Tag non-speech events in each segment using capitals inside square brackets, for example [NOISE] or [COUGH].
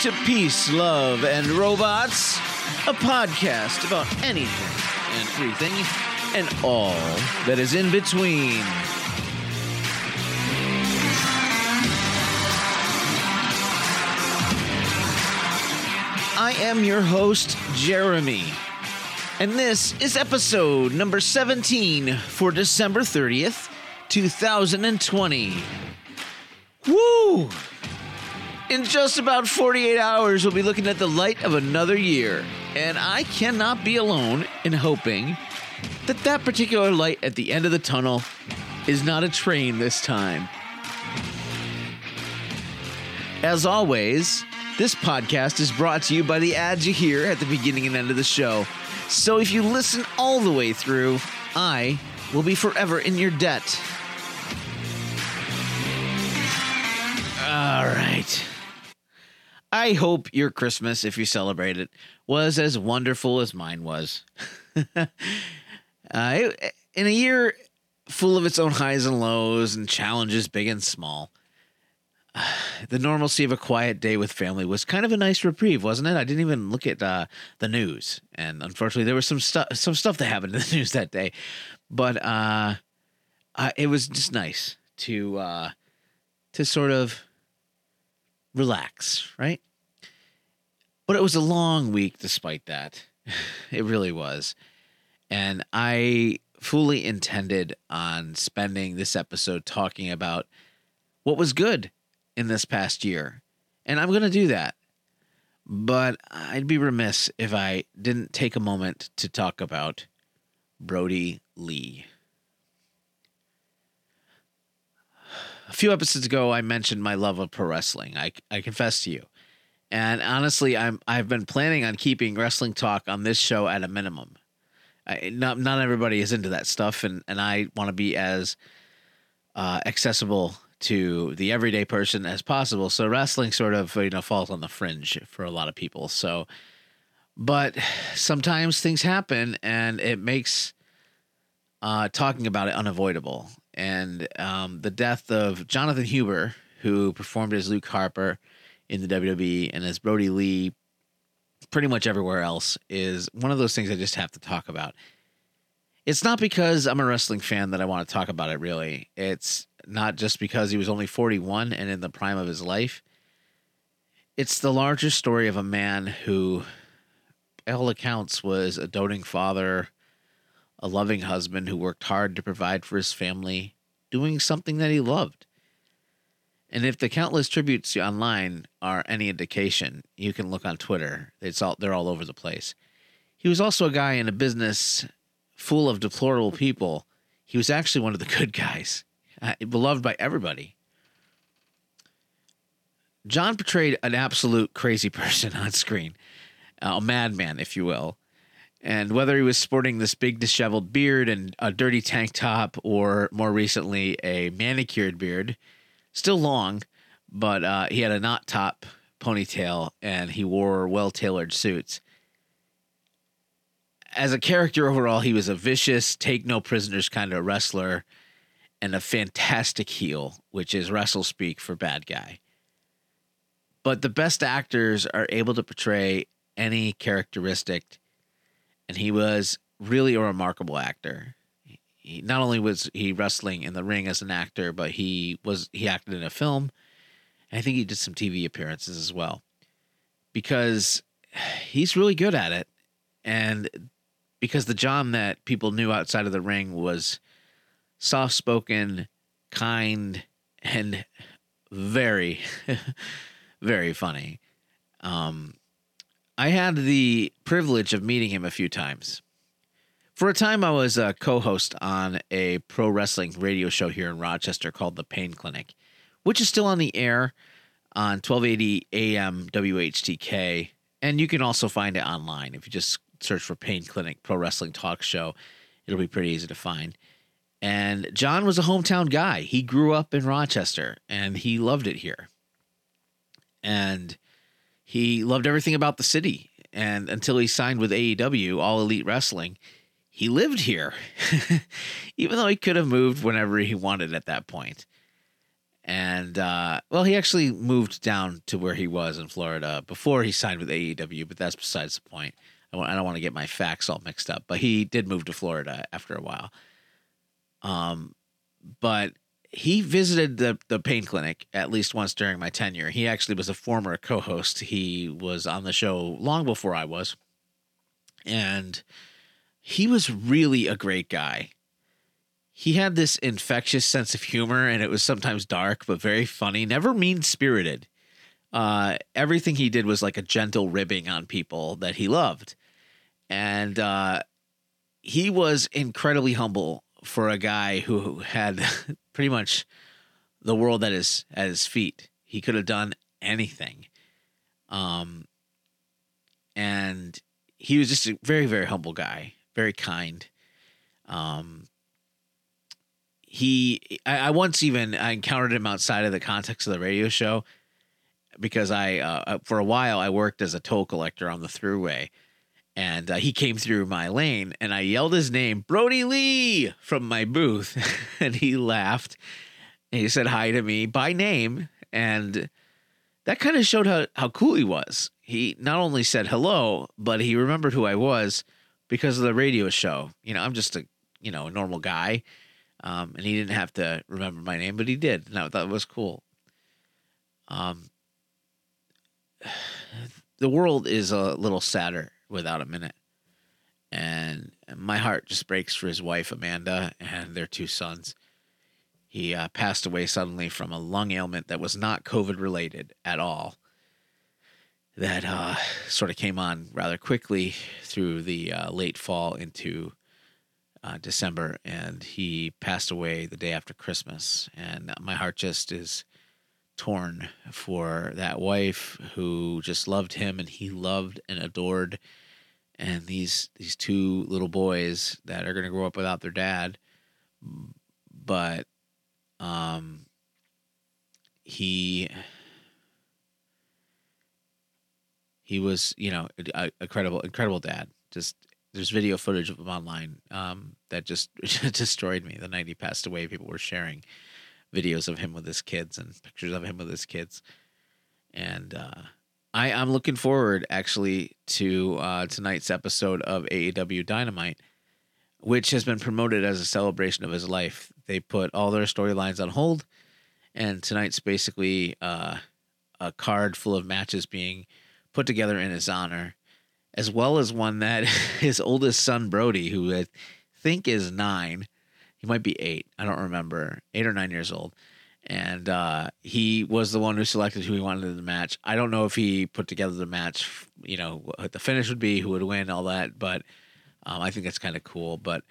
to Peace, Love, and Robots, a podcast about anything and everything and all that is in between. I am your host, Jeremy, and this is episode number 17 for December 30th, 2020. Woo! In just about 48 hours, we'll be looking at the light of another year, and I cannot be alone in hoping that that particular light at the end of the tunnel is not a train this time. As always, this podcast is brought to you by the ads you hear at the beginning and end of the show. So if you listen all the way through, I will be forever in your debt. All right. I hope your Christmas, if you celebrate it, was as wonderful as mine was. [LAUGHS] uh, in a year full of its own highs and lows and challenges, big and small, [SIGHS] the normalcy of a quiet day with family was kind of a nice reprieve, wasn't it? I didn't even look at uh, the news, and unfortunately, there was some stuff, some stuff that happened in the [LAUGHS] news that day. But uh, it was just nice to uh, to sort of relax, right? But it was a long week, despite that. [LAUGHS] It really was, and I fully intended on spending this episode talking about what was good in this past year. And I'm going to do that. But I'd be remiss if I didn't take a moment to talk about Brodie Lee. A few episodes ago, I mentioned my love of pro wrestling. I, I confess to you. And honestly, I'm I've been planning on keeping wrestling talk on this show at a minimum. I, not not everybody is into that stuff, and and I want to be as uh, accessible to the everyday person as possible. So wrestling sort of you know falls on the fringe for a lot of people. So, but sometimes things happen, and it makes uh, talking about it unavoidable. And um, the death of Jonathan Huber, who performed as Luke Harper in the WWE and as Brodie Lee, pretty much everywhere else, is one of those things I just have to talk about. It's not because I'm a wrestling fan that I want to talk about it, really. It's not just because he was only 41 and in the prime of his life. It's the larger story of a man who, by all accounts, was a doting father, a loving husband who worked hard to provide for his family, doing something that he loved. And if the countless tributes online are any indication, you can look on Twitter. It's all they're all over the place. He was also a guy in a business full of deplorable people. He was actually one of the [LAUGHS] good guys, uh, beloved by everybody. John portrayed an absolute crazy [LAUGHS] person on screen, a madman, if you will. And whether he was sporting this big disheveled beard and a dirty tank top, or more recently a manicured beard, still long, but uh, he had a knot top ponytail and he wore well tailored suits. As a character overall, he was a vicious, take no prisoners kind of wrestler and a fantastic heel, which is wrestle speak for bad guy. But the best actors are able to portray any characteristic, and he was really a remarkable actor. He, not only was he wrestling in the ring as an actor, but he was he acted in a film. And I think he did some TV appearances as well, because he's really good at it, and because the John that people knew outside of the ring was soft spoken, kind, and very, [LAUGHS] very funny. Um, I had the privilege of meeting him a few times. For a time, I was a co host on a pro wrestling radio show here in Rochester called The Pain Clinic, which is still on the air on 1280 AM WHTK. And you can also find it online. If you just search for Pain Clinic Pro Wrestling Talk Show, it'll be pretty easy to find. And John was a hometown guy. He grew up in Rochester and he loved it here. And he loved everything about the city. And until he signed with AEW, All Elite Wrestling, he lived here, [LAUGHS] even though he could have moved whenever he wanted at that point. And uh, well, he actually moved down to where he was in Florida before he signed with AEW, but that's besides the point. I don't want to get my facts all mixed up, but he did move to Florida after a while. Um, but he visited the the pain clinic at least once during my tenure. He actually was a former co-host. He was on the show long before I was, and he was really a great guy. He had this infectious sense of humor, and it was sometimes dark but very funny. Never mean spirited. Uh, everything he did was like a gentle ribbing on people that he loved, and uh, he was incredibly humble for a guy who had [LAUGHS] pretty much the world at his at his feet. He could have done anything. Um and he was just a very very humble guy, very kind. Um he I, I once even I encountered him outside of the context of the radio show because I uh, for a while I worked as a toll collector on the throughway and uh, he came through my lane and I yelled his name, Brodie Lee, from my booth. [LAUGHS] and he laughed. And he said hi to me by name. And that kind of showed how, how cool he was. He not only said hello, but he remembered who I was because of the radio show. You know, I'm just a, you know, a normal guy. Um, and he didn't have to remember my name, but he did. And I thought it was cool. Um, [SIGHS] the world is a little sadder without a minute. And my heart just breaks for his wife, Amanda, and their two sons. He uh, passed away suddenly from a lung ailment that was not COVID related at all. That uh, sort of came on rather quickly through the uh, late fall into uh, December, and he passed away the day after Christmas. And my heart just is torn for that wife who just loved him and he loved and adored and these these two little boys that are going to grow up without their dad but um he he was you know a, a credible incredible dad just there's video footage of him online um that just [LAUGHS] destroyed me the night he passed away people were sharing videos of him with his kids and pictures of him with his kids. And uh, I, I'm looking forward actually to uh, tonight's episode of AEW Dynamite, which has been promoted as a celebration of his life. They put all their storylines on hold, and tonight's basically uh, a card full of matches being put together in his honor, as well as one that [LAUGHS] his oldest son Brodie, who I think is nine, he might be eight. I don't remember. Eight or nine years old. And uh, he was the one who selected who he wanted in the match. I don't know if he put together the match, you know, what the finish would be, who would win, all that. But um, I think that's kind of cool. But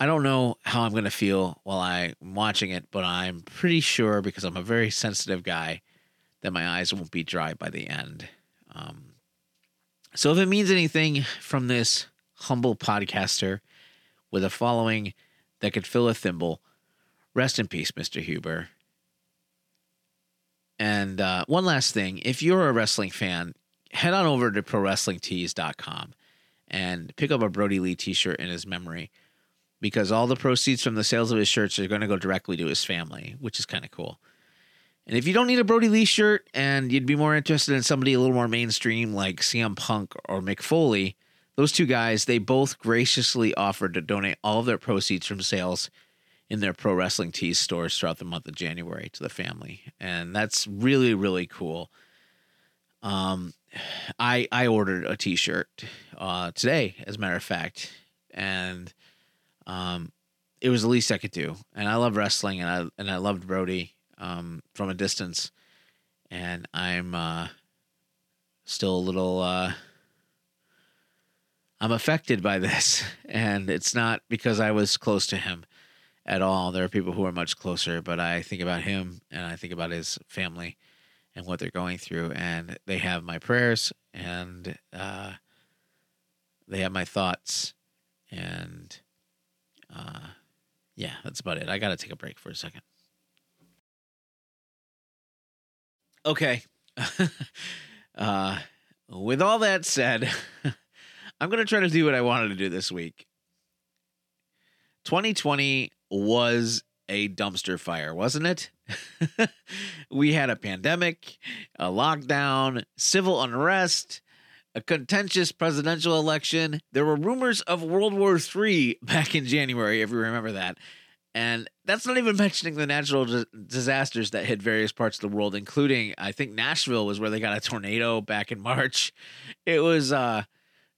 I don't know how I'm going to feel while I'm watching it, but I'm pretty sure because I'm a very sensitive guy that my eyes won't be dry by the end. Um, so if it means anything from this humble podcaster with a following that could fill a thimble. Rest in peace, Mr. Huber. And uh, one last thing if you're a wrestling fan, head on over to prowrestlingtees.com and pick up a Brodie Lee t shirt in his memory because all the proceeds from the sales of his shirts are going to go directly to his family, which is kind of cool. And if you don't need a Brodie Lee shirt and you'd be more interested in somebody a little more mainstream like CM Punk or Mick Foley, those two guys, they both graciously offered to donate all of their proceeds from sales in their pro wrestling tees stores throughout the month of January to the family. And that's really, really cool. Um, I I ordered a t-shirt uh, today, as a matter of fact, and um, it was the least I could do. And I love wrestling, and I and I loved Brodie um, from a distance, and I'm uh, still a little uh, I'm affected by this, [LAUGHS] and it's not because I was close to him at all. There are people who are much closer, but I think about him and I think about his family and what they're going through, and they have my prayers and uh, they have my thoughts, and uh, yeah, that's about it. I got to take a break for a second. Okay. [LAUGHS] uh, with all that said. [LAUGHS] I'm going to try to do what I wanted to do this week. 2020 was a dumpster fire, wasn't it? [LAUGHS] we had a pandemic, a lockdown, civil unrest, a contentious presidential election. There were rumors of World War III [LAUGHS] back in January, if you remember that. And that's not even mentioning the natural dis- disasters that hit various parts of the world, including, I think Nashville was where they got a tornado back in March. It was, uh,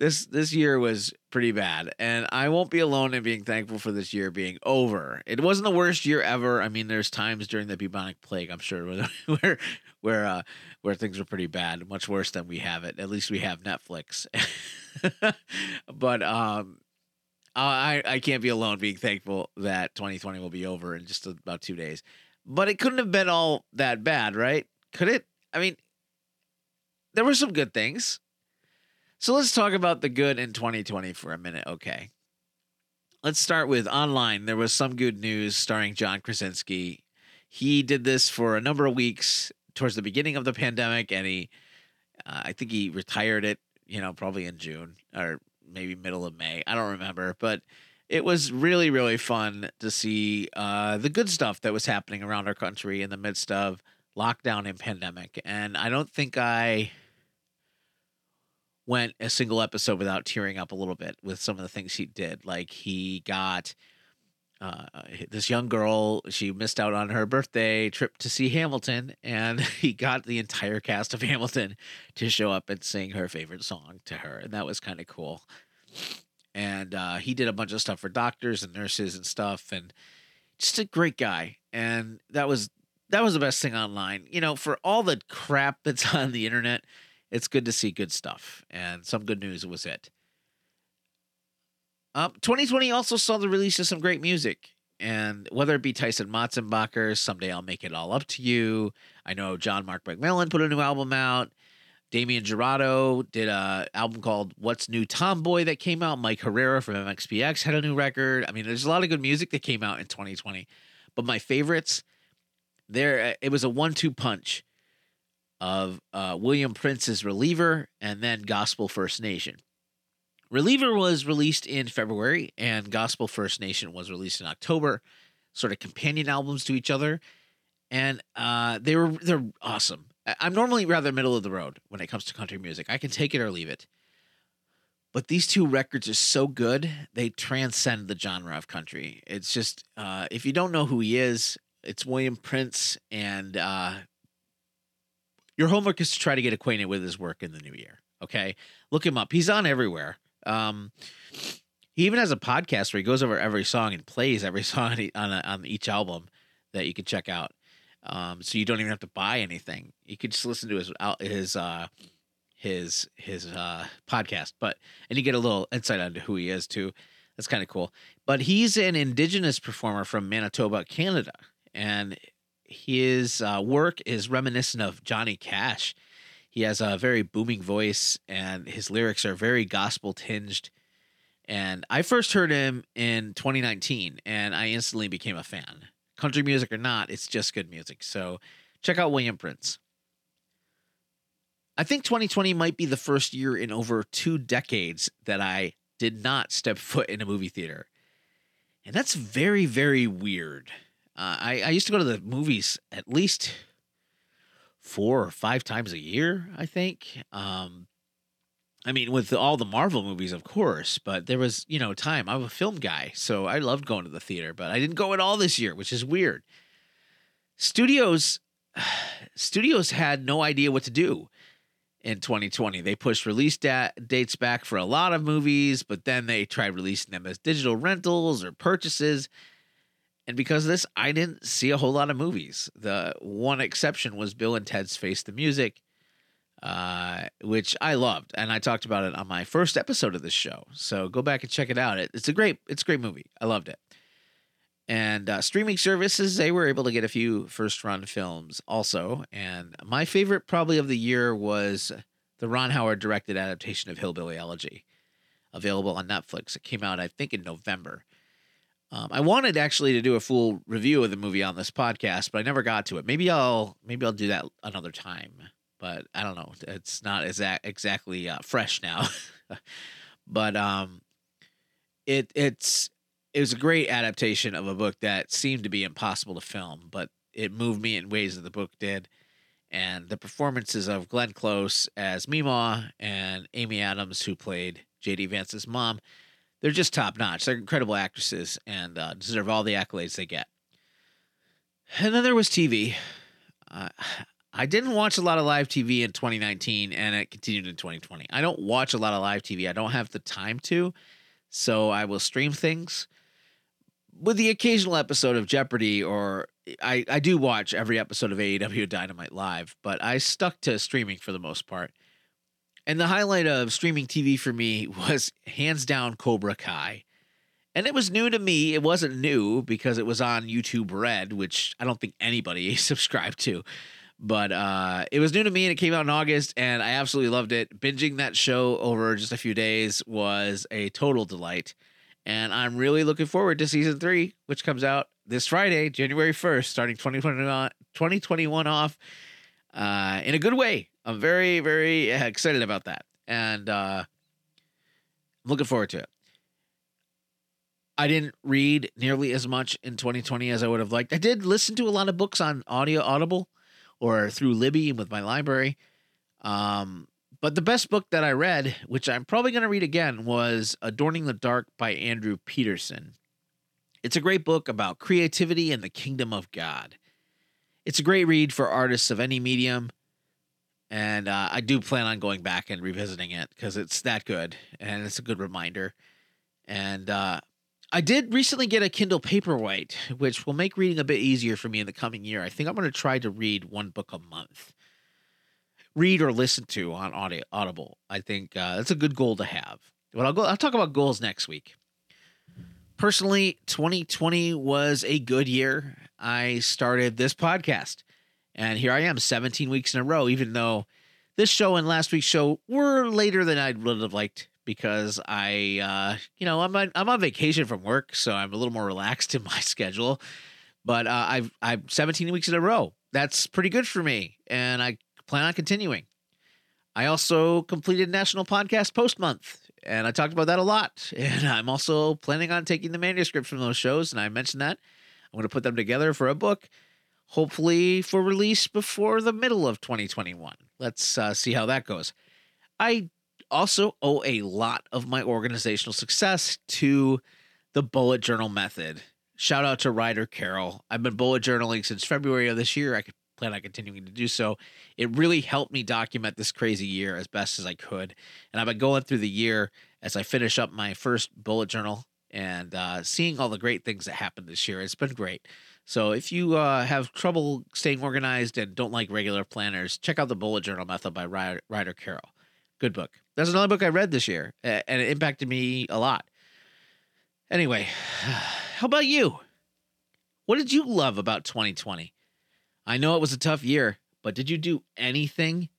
this this year was pretty bad and i won't be alone in being thankful for this year being over it wasn't the worst year ever i mean there's times during the bubonic plague i'm sure [LAUGHS] where where where, uh, where things were pretty bad much worse than we have it at least we have netflix [LAUGHS] but um I, I can't be alone being thankful that 2020 will be over in just about two days. But it couldn't have been all that bad, right? Could it? I mean, there were some good things. So let's talk about the good in 2020 for a minute, okay? Let's start with online. There was some good news starring John Krasinski. He did this for a number of weeks towards the beginning of the pandemic, and he, uh, I think he retired it, you know, probably in June or maybe middle of May. I don't remember, but it was really, really fun to see uh, the good stuff that was happening around our country in the midst of lockdown and pandemic. And I don't think I went a single episode without tearing up a little bit with some of the things he did. Like he got uh, this young girl, she missed out on her birthday trip to see Hamilton, and [LAUGHS] he got the entire cast of Hamilton to show up and sing her favorite song to her, and that was kind of cool. And uh, he did a bunch of stuff for doctors and nurses and stuff, and just a great guy. And that was that was the best thing online. You know, for all the crap that's [LAUGHS] on the internet, it's good to see good stuff, and some good news was it. Um, 2020 also saw the release of some great music, and whether it be Tyson Motsenbocker, Someday I'll Make It All Up to You. I know John Mark McMillan put a new album out. Damien Jurado did a album called What's New Tomboy that came out. Mike Herrera from MXPX had a new record. I mean, there's a lot of good music that came out in 2020. But my favorites, there it was a one-two punch of uh, William Prince's Reliever and then Gospel First Nation. Reliever was released in February and Gospel First Nation was released in October, sort of companion albums to each other. And uh, they were they're awesome. I'm normally rather middle of the road when it comes to country music. I can take it or leave it. But these two records are so good, they transcend the genre of country. It's just uh, if you don't know who he is, it's William Prince, and uh, your homework is to try to get acquainted with his work in the new year. Okay, look him up. He's on everywhere. Um, he even has a podcast where he goes over every song and plays every [LAUGHS] song on a, on each album that you can check out. Um, so you don't even have to buy anything. You could just listen to his his uh, his his uh, podcast, but and you get a little insight into who he is too. That's kind of cool. But he's an indigenous performer from Manitoba, Canada, and his uh, work is reminiscent of Johnny Cash. He has a very booming voice, and his lyrics are very gospel tinged. And I first heard him in 2019, and I instantly became a fan. Country music or not, it's just good music. So check out William Prince. I think 2020 might be the first year in over two decades that I did not step foot in a movie theater. And that's very, very weird. Uh, I, I used to go to the movies at least four or five times a year, I think. Um, I mean, with all the Marvel movies, of course, but there was, you know, time. I'm a film guy, so I loved going to the theater, but I didn't go at all this year, which is weird. Studios, [SIGHS] studios had no idea what to do in 2020. They pushed release da- dates back for a lot of movies, but then they tried releasing them as digital rentals or purchases. And because of this, I didn't see a whole lot of movies. The one exception was Bill and Ted's Face the Music, uh, which I loved, and I talked about it on my first episode of this show. So go back and check it out. It, it's a great, it's a great movie. I loved it. And uh, streaming services, they were able to get a few first run films also. And my favorite, probably of the year, was the Ron Howard directed adaptation of Hillbilly Elegy, available on Netflix. It came out, I think, in November. Um, I wanted actually to do a full review of the movie on this podcast, but I never got to it. Maybe I'll maybe I'll do that another time. But I don't know. It's not exact exactly uh, fresh now. [LAUGHS] but um, it it's it was a great adaptation of a book that seemed to be impossible to film, but it moved me in ways that the book did. And the performances of Glenn Close as Meemaw and Amy Adams, who played J.D. Vance's mom, they're just top notch. They're incredible actresses and uh, deserve all the accolades they get. And then there was TV. Uh, I didn't watch a lot of live TV in 2019 and it continued in 2020. I don't watch a lot of live TV. I don't have the time to. So I will stream things with the occasional episode of Jeopardy or I, I do watch every episode of AEW Dynamite live, but I stuck to streaming for the most part. And the highlight of streaming TV for me was hands down Cobra Kai. And it was new to me. It wasn't new because it was on YouTube Red, which I don't think anybody [LAUGHS] subscribed to. But uh, it was new to me and it came out in August and I absolutely loved it. Binging that show over just a few days was a total delight. And I'm really looking forward to season three, which comes out this Friday, January 1st, starting 2021, 2021 off uh, in a good way. I'm very, very [LAUGHS] excited about that. And uh, I'm looking forward to it. I didn't read nearly as much in 2020 as I would have liked. I did listen to a lot of books on audio Audible or through Libby and with my library. Um, but the best book that I read, which I'm probably going to read again, was Adorning the Dark by Andrew Peterson. It's a great book about creativity and the kingdom of God. It's a great read for artists of any medium. And uh, I do plan on going back and revisiting it because it's that good and it's a good reminder. And uh, I did recently get a Kindle Paperwhite, which will make reading a bit easier for me in the coming year. I think I'm going to try to read one book a month, read or listen to on audio, Audible. I think uh, that's a good goal to have. But I'll go. I'll talk about goals next week. Personally, 2020 was a good year. I started this podcast, and here I am, 17 weeks in a row. Even though this show and last week's show were later than I would have liked because I, uh, you know, I'm on, I'm on vacation from work, so I'm a little more relaxed [LAUGHS] in my schedule. But uh, I've I'm 17 weeks in a row. That's pretty good for me, and I plan on continuing. I also completed National Podcast Post Month, and I talked about that a lot. [LAUGHS] And I'm also planning on taking the manuscripts from those shows, and I mentioned that I'm going to put them together for a book, hopefully for release before the middle of 2021. Let's uh, see how that goes. I also owe a lot of my organizational success to the bullet journal method. Shout out to Ryder Carroll. I've been bullet journaling since February of this year. I plan on continuing to do so. It really helped me document this crazy year as best as I could. And I've been going through the year as I finish up my first bullet journal and uh, seeing all the great things that happened this year. It's been great. So if you uh, have trouble staying organized and don't like regular planners, check out the bullet journal method by Ryder Carroll. Good book. That's another book I read this year, and it impacted me a lot. Anyway, [SIGHS] how about you? What did you love about 2020? I know it was a tough year, but did you do anything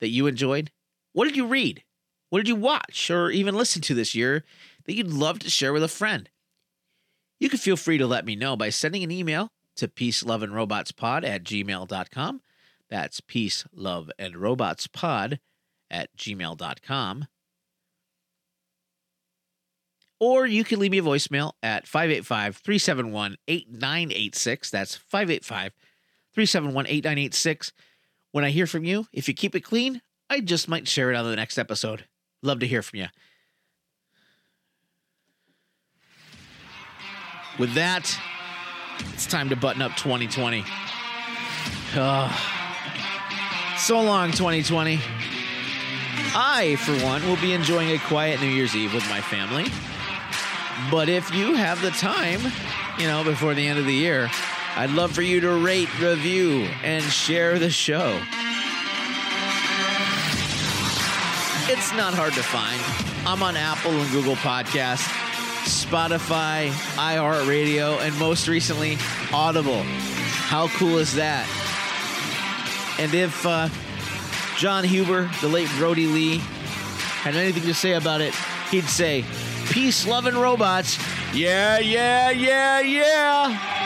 that you enjoyed? What did you read? What did you watch or even listen to this year that you'd love to share with a friend? You can feel free to let me know by sending an email to peaceloveandrobotspod at gmail.com. That's peace, love, and robots pod at gmail.com. Or you can leave me a voicemail at 585 371 8986. That's 585 371 8986. When I hear from you, if you keep it clean, I just might share it on the next episode. Love to hear from you. With that, it's time to button up 2020. Oh, so long, 2020. I, for one, will be enjoying a quiet New Year's Eve with my family. But if you have the time, you know, before the end of the year, I'd love for you to rate, review, and share the show. It's not hard to find. I'm on Apple and Google Podcasts, Spotify, iHeartRadio, and most recently, Audible. How cool is that? And if uh, Jon Huber, the late Brodie Lee, had anything to say about it, he'd say, Peace, love, and robots. Yeah, yeah, yeah, yeah.